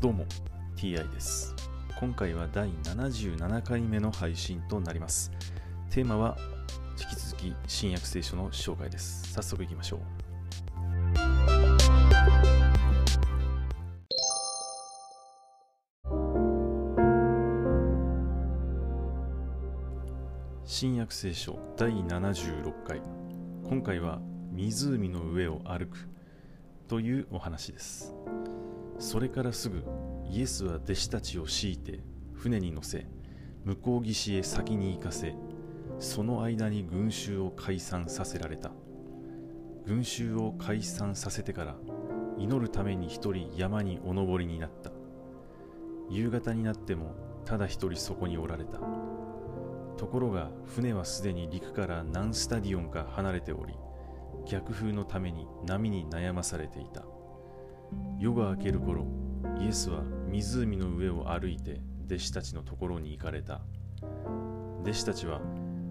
どうも TI です。今回は第77回目の配信となります。テーマは引き続き新約聖書の紹介です。早速いきましょう。新約聖書第76回。今回は湖の上を歩くというお話です。それからすぐイエスは弟子たちを強いて船に乗せ向こう岸へ先に行かせその間に群衆を解散させられた。群衆を解散させてから祈るために一人山にお登りになった。夕方になってもただ一人そこにおられた。ところが船はすでに陸から何スタディオンか離れており逆風のために波に悩まされていた。夜が明ける頃イエスは湖の上を歩いて弟子たちのところに行かれた。弟子たちは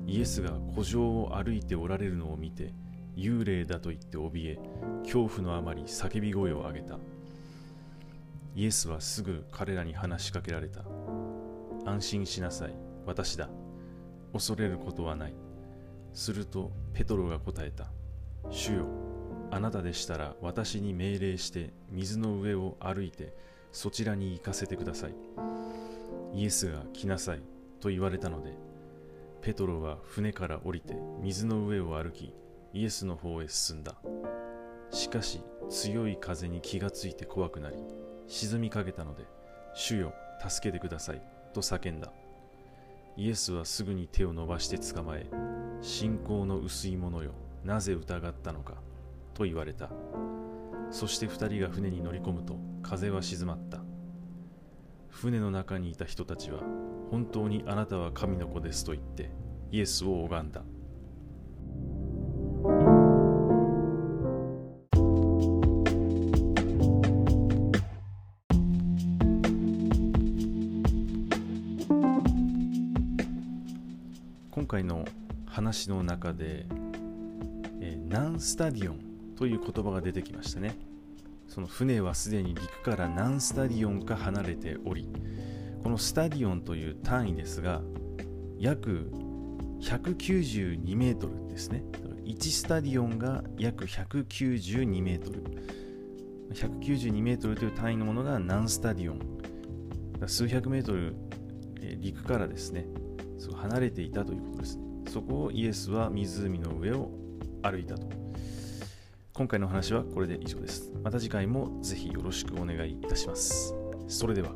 イエスが古城を歩いておられるのを見て幽霊だと言って怯え恐怖のあまり叫び声を上げた。イエスはすぐ彼らに話しかけられた。安心しなさい私だ。恐れることはない。するとペトロが答えた。主よあなたでしたら私に命令して水の上を歩いてそちらに行かせてください。イエスが来なさいと言われたので、ペトロは船から降りて水の上を歩き、イエスの方へ進んだ。しかし強い風に気がついて怖くなり、沈みかけたので、主よ、助けてくださいと叫んだ。イエスはすぐに手を伸ばして捕まえ、信仰の薄い者よ、なぜ疑ったのかと言われた。そして二人が船に乗り込むと風は静まった。船の中にいた人たちは本当にあなたは神の子ですと言ってイエスを拝んだ。今回の話の中で、えー、ナンスタディオンという言葉が出てきましたね。その船はすでに陸から何スタディオンか離れておりこのスタディオンという単位ですが約192メートルですね。1スタディオンが約192メートル。192メートルという単位のものが何スタディオン。数百メートル陸からですね。離れていたということです。ねそこをイエスは湖の上を歩いたと。今回の話はこれで以上です。また次回もぜひよろしくお願いいたします。それでは。